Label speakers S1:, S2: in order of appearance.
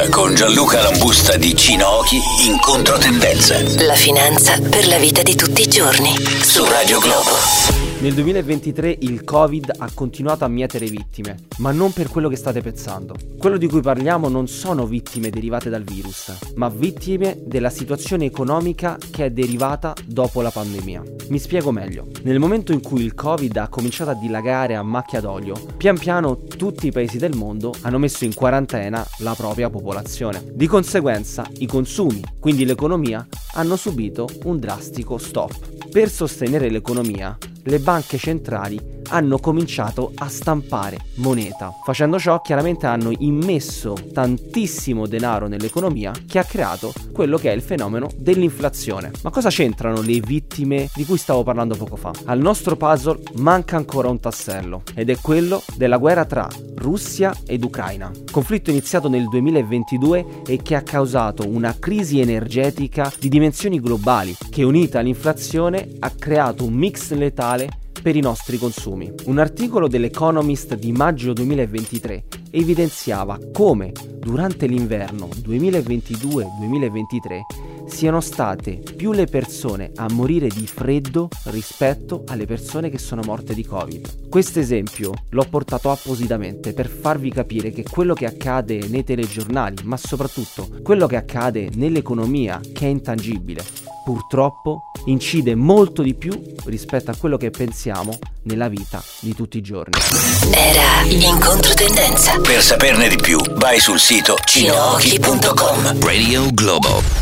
S1: finanza con Gianluca Lambusta di Cinochi in controtendenza.
S2: La finanza per la vita di tutti i giorni.
S1: Su Radio Globo.
S3: Nel 2023 il Covid ha continuato a mietere vittime, ma non per quello che state pensando. Quello di cui parliamo non sono vittime derivate dal virus, ma vittime della situazione economica che è derivata dopo la pandemia. Mi spiego meglio. Nel momento in cui il Covid ha cominciato a dilagare a macchia d'olio, pian piano tutti i paesi del mondo hanno messo in quarantena la propria popolazione. Di conseguenza i consumi, quindi l'economia, hanno subito un drastico stop. Per sostenere l'economia, le banche centrali hanno cominciato a stampare moneta. Facendo ciò chiaramente hanno immesso tantissimo denaro nell'economia che ha creato quello che è il fenomeno dell'inflazione. Ma cosa c'entrano le vittime di cui stavo parlando poco fa? Al nostro puzzle manca ancora un tassello ed è quello della guerra tra Russia ed Ucraina. Conflitto iniziato nel 2022 e che ha causato una crisi energetica di dimensioni globali che unita all'inflazione ha creato un mix letale per i nostri consumi. Un articolo dell'Economist di maggio 2023 evidenziava come durante l'inverno 2022-2023 siano state più le persone a morire di freddo rispetto alle persone che sono morte di Covid. Questo esempio l'ho portato appositamente per farvi capire che quello che accade nei telegiornali, ma soprattutto quello che accade nell'economia, che è intangibile, purtroppo incide molto di più rispetto a quello che pensiamo nella vita di tutti i giorni.
S2: Era in controtendenza.
S1: Per saperne di più, vai sul sito cinochi.com. Radio Globo.